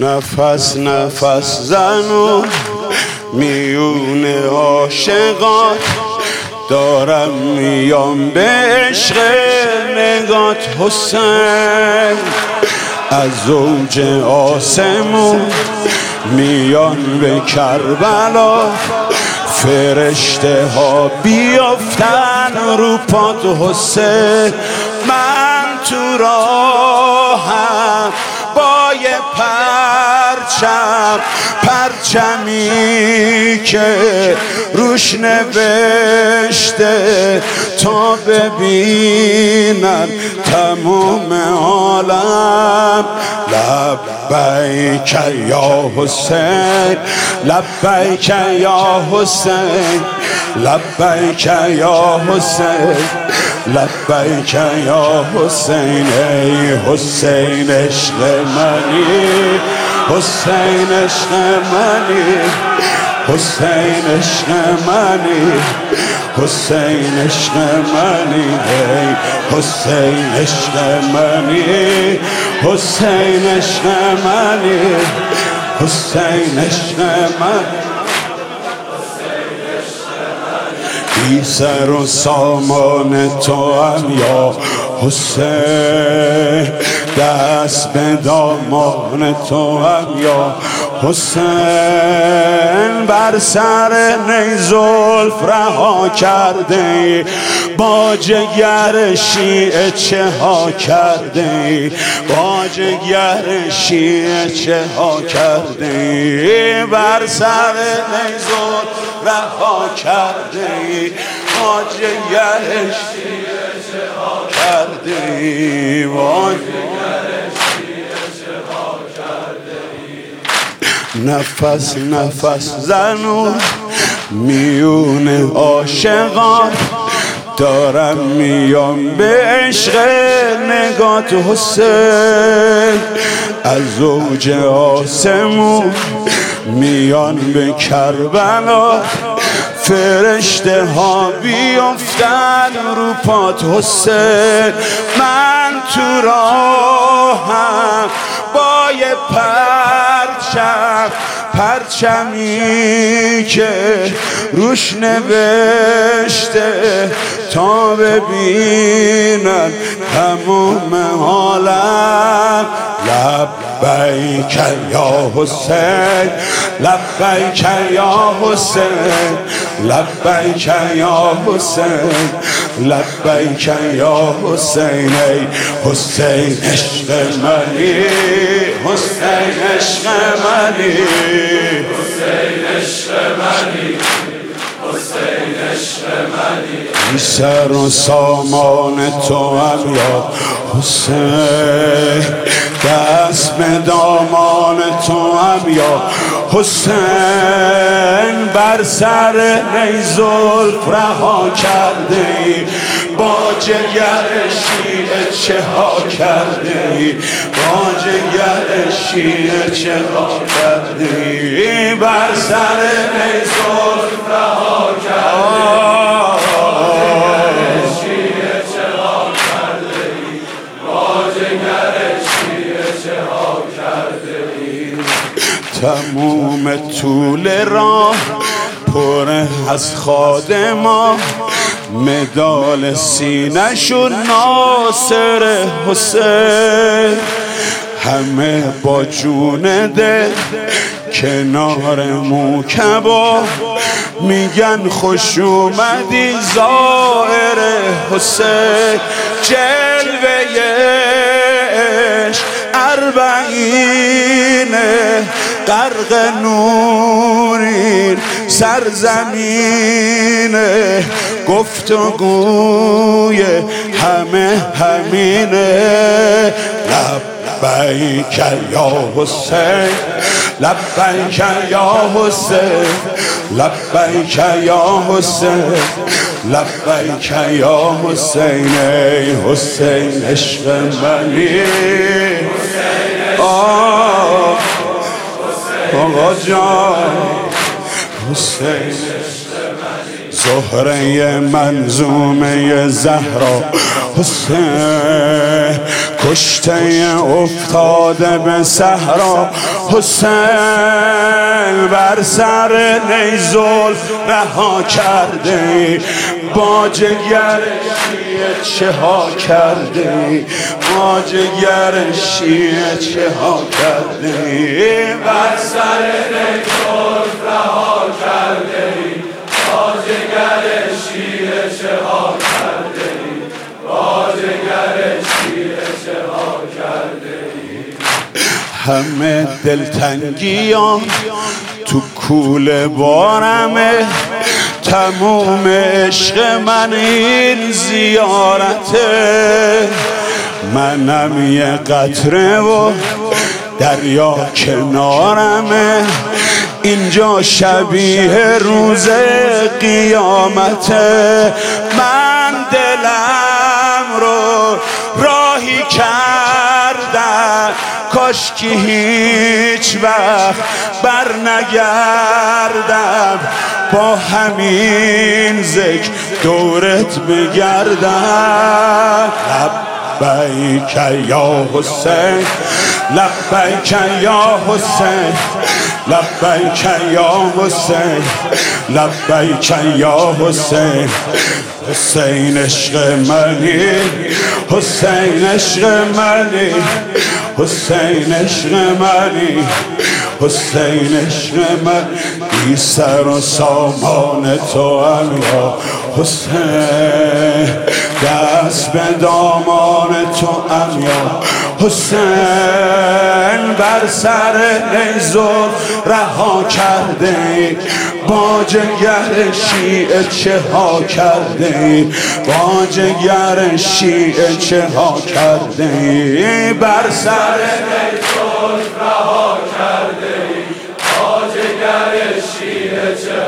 نفس نفس زنو. میون عاشقات. دارم میام به عشق نگات حسین. از زوج آسمون میان به کربلا. فرشته ها بیافتن رو پات حسین. من تو راهم پرچمی که روش نوشته تا ببینن تموم عالم. لبیک یا حسین لبیک یا حسین لبیک یا حسین لبیک یا حسین ای حسین عشق منی. حسین عشق منی. حسین عشق منی. حسین عشق منی. حسین عشق منی. حسین عشق منی. حسین عشق منی. بی سر و سامان تو هم یا حسین. دست به دامان تو هم یا حسین بر سر نیزولف رها کرده با جگر شیعه چه ها کرده با جگر شیعه چه ها کرده بر سر نیزولف رها کرده با جگر شیعه چه ها کرده نفس نفس زنون. میون عاشقان دارم میام به عشق نگات حسین. از زوج آسمون میان به کربلا. فرشته ها بیافتن رو پات حسین. من تو راهم پرچمی که روش نوشته تا ببینن تموم حالم. لبیک یا حسین لبیک یا حسین لبیک یا حسین لبیک یا حسین ای حسین عشق منی حسین عشق منی. حسین عشق منی حسین عشق منی. سر و سامان تو یا حسین دست به دامان تو یا حسین بر سر نیزولف رها کرده ای. با جگر شیعه چه ها کرده ای. با جگر شیعه چه ها کرده ای. بر سر نیزولف طول راه پر از خادما مدال سینشون ناصر حسین. همه با جون دل کنار موکبا میگن خوش اومدی زائر حسین. جلوه عشق اربعین غرق نورین سرزمین گفتگوی همه همینه لبیک یا حسین لبیک یا حسین لبیک یا حسین لبیک یا حسین ای حسین عشق منی. آه آقا جان. حسین زهره منظومه زهرا. حسین کشته افتاده به صحرا. حسین بر سر نیزول رها کرده با جگر چه ها کرده با جگر شیعه چه ها کرده بر سر نیزول رها کرده با جگر شیعه چه ها کرده با جگر همه دلتنگیام تو کول بارمه. تموم عشق من این زیارته. منم یه قطره و دریا کنارمه. اینجا شبیه روز قیامته. من دلم رو راهی کردم. کاش که هیچ وقت بر نگردم با همین ذکر دورت بگردم. لبیک یا حسین لبیک یا حسین لبیک یا حسین لبیک یا حسین. حسین عشق منی حسین عشق منی حسین عشق منی حسین عشق من بی سر و سامان تو هم یا حسین دست به دامان تو هم یا حسین بر سر نیزون رها کرده با جگر شیعه چه ها کرده با جگر شیعه چه ها کرده بر سر نیزون Cię,